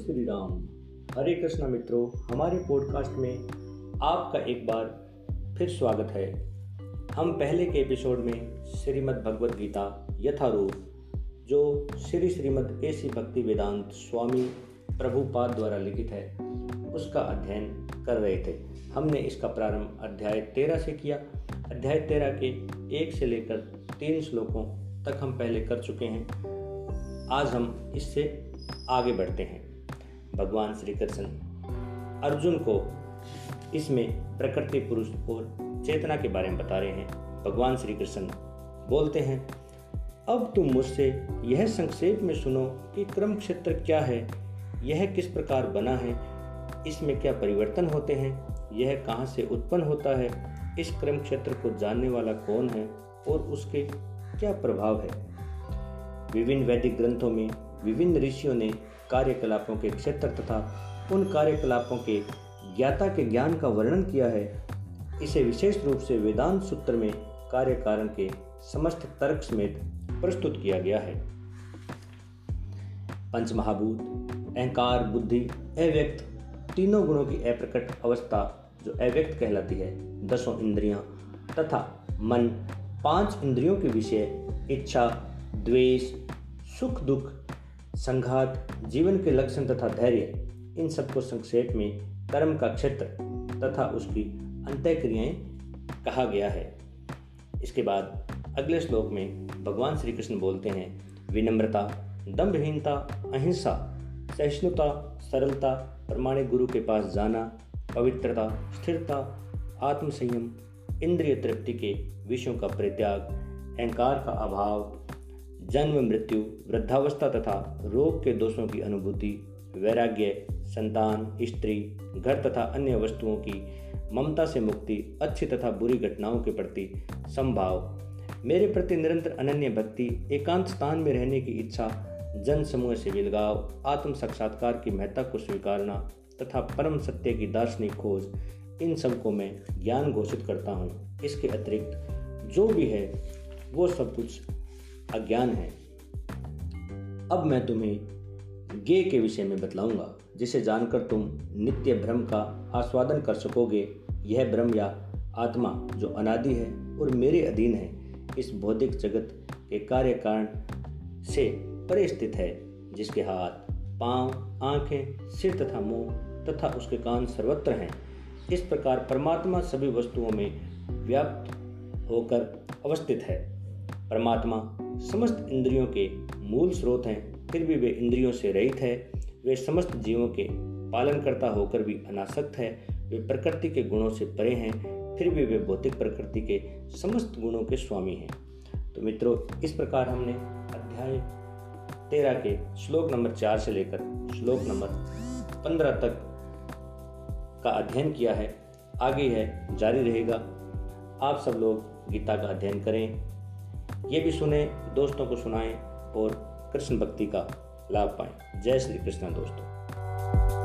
श्री राम हरे कृष्णा मित्रों, हमारे पॉडकास्ट में आपका एक बार फिर स्वागत है। हम पहले के एपिसोड में श्रीमद् भगवद गीता यथारूप जो श्री श्रीमद् एसी भक्ति वेदांत स्वामी प्रभुपाद द्वारा लिखित है, उसका अध्ययन कर रहे थे। हमने इसका प्रारंभ अध्याय तेरह से किया। अध्याय तेरह के एक से लेकर तीन श्लोकों तक हम पहले कर चुके हैं। आज हम इससे आगे बढ़ते हैं। भगवान श्री कृष्ण अर्जुन को इसमें प्रकृति, पुरुष और चेतना के बारे में बता रहे हैं। भगवान श्री कृष्ण बोलते हैं, अब तुम मुझसे यह संक्षेप में सुनो कि क्रम क्षेत्र क्या है। यह किस प्रकार बना है? इसमें क्या परिवर्तन होते हैं? यह कहाँ से उत्पन्न होता है? इस क्रम क्षेत्र को जानने वाला कौन है और उसके क्या प्रभाव है? विभिन्न वैदिक ग्रंथों में विभिन्न ऋषियों ने कार्यकलापों के क्षेत्र तथा उन कार्यकलापों के ज्ञाता के ज्ञान का वर्णन किया है। इसे विशेष रूप से वेदांत सूत्र में कार्य कारण के समस्त तर्क समेत प्रस्तुत किया गया है। पंच महाभूत अहंकार, बुद्धि, अव्यक्त तीनों गुणों की अप्रकट अवस्था जो अव्यक्त कहलाती है, दसों इंद्रियाँ तथा मन, पाँच इंद्रियों के विषय, इच्छा, द्वेष सुख दुख संघात, जीवन के लक्षण तथा धैर्य, इन सबको संक्षेप में कर्म का क्षेत्र तथा उसकी अंत्य क्रियाएँ कहा गया है। इसके बाद अगले श्लोक में भगवान श्री कृष्ण बोलते हैं, विनम्रता दम्भहीनता अहिंसा, सहिष्णुता, सरलता प्रमाणिक गुरु के पास जाना, पवित्रता, स्थिरता, आत्मसंयम, इंद्रिय तृप्ति के विषयों का परित्याग, अहंकार का अभाव जन्म, मृत्यु, वृद्धावस्था तथा रोग के दोषों की अनुभूति, वैराग्य, संतान, स्त्री, घर तथा अन्य वस्तुओं की ममता से मुक्ति, अच्छी तथा बुरी घटनाओं के प्रति संभाव मेरे प्रति निरंतर अनन्य भक्ति, एकांत स्थान में रहने की इच्छा, जन समूह से विलगाव आत्म साक्षात्कार की महत्ता को स्वीकारना तथा परम सत्य की दार्शनिक खोज, इन सबको मैं ज्ञान घोषित करता हूँ। इसके अतिरिक्त जो भी है, वो सब कुछ अज्ञान है। अब मैं तुम्हें गे के विषय में बतलाऊँगा जिसे जानकर तुम नित्य भ्रम का आस्वादन कर सकोगे। यह भ्रम या आत्मा जो अनादि है और मेरे अधीन है इस बौद्धिक जगत के कार्य कारण से परे स्थित है जिसके हाथ पाँव, आँखें सिर तथा मुँह तथा उसके कान सर्वत्र हैं। इस प्रकार परमात्मा सभी वस्तुओं में व्याप्त होकर अवस्थित है। परमात्मा समस्त इंद्रियों के मूल स्रोत हैं, फिर भी वे इंद्रियों से रहित है। वे समस्त जीवों के पालनकर्ता होकर भी अनासक्त है। वे प्रकृति के गुणों से परे हैं, फिर भी वे भौतिक प्रकृति के समस्त गुणों के स्वामी हैं। तो मित्रों, इस प्रकार हमने अध्याय तेरह के श्लोक नंबर चार से लेकर श्लोक नंबर पंद्रह तक का अध्ययन किया है। आगे यह जारी रहेगा। आप सब लोग गीता का अध्ययन करें। ये भी सुने, दोस्तों को सुनाएँ और कृष्ण भक्ति का लाभ पाएँ। जय श्री कृष्ण दोस्तों।